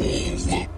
over.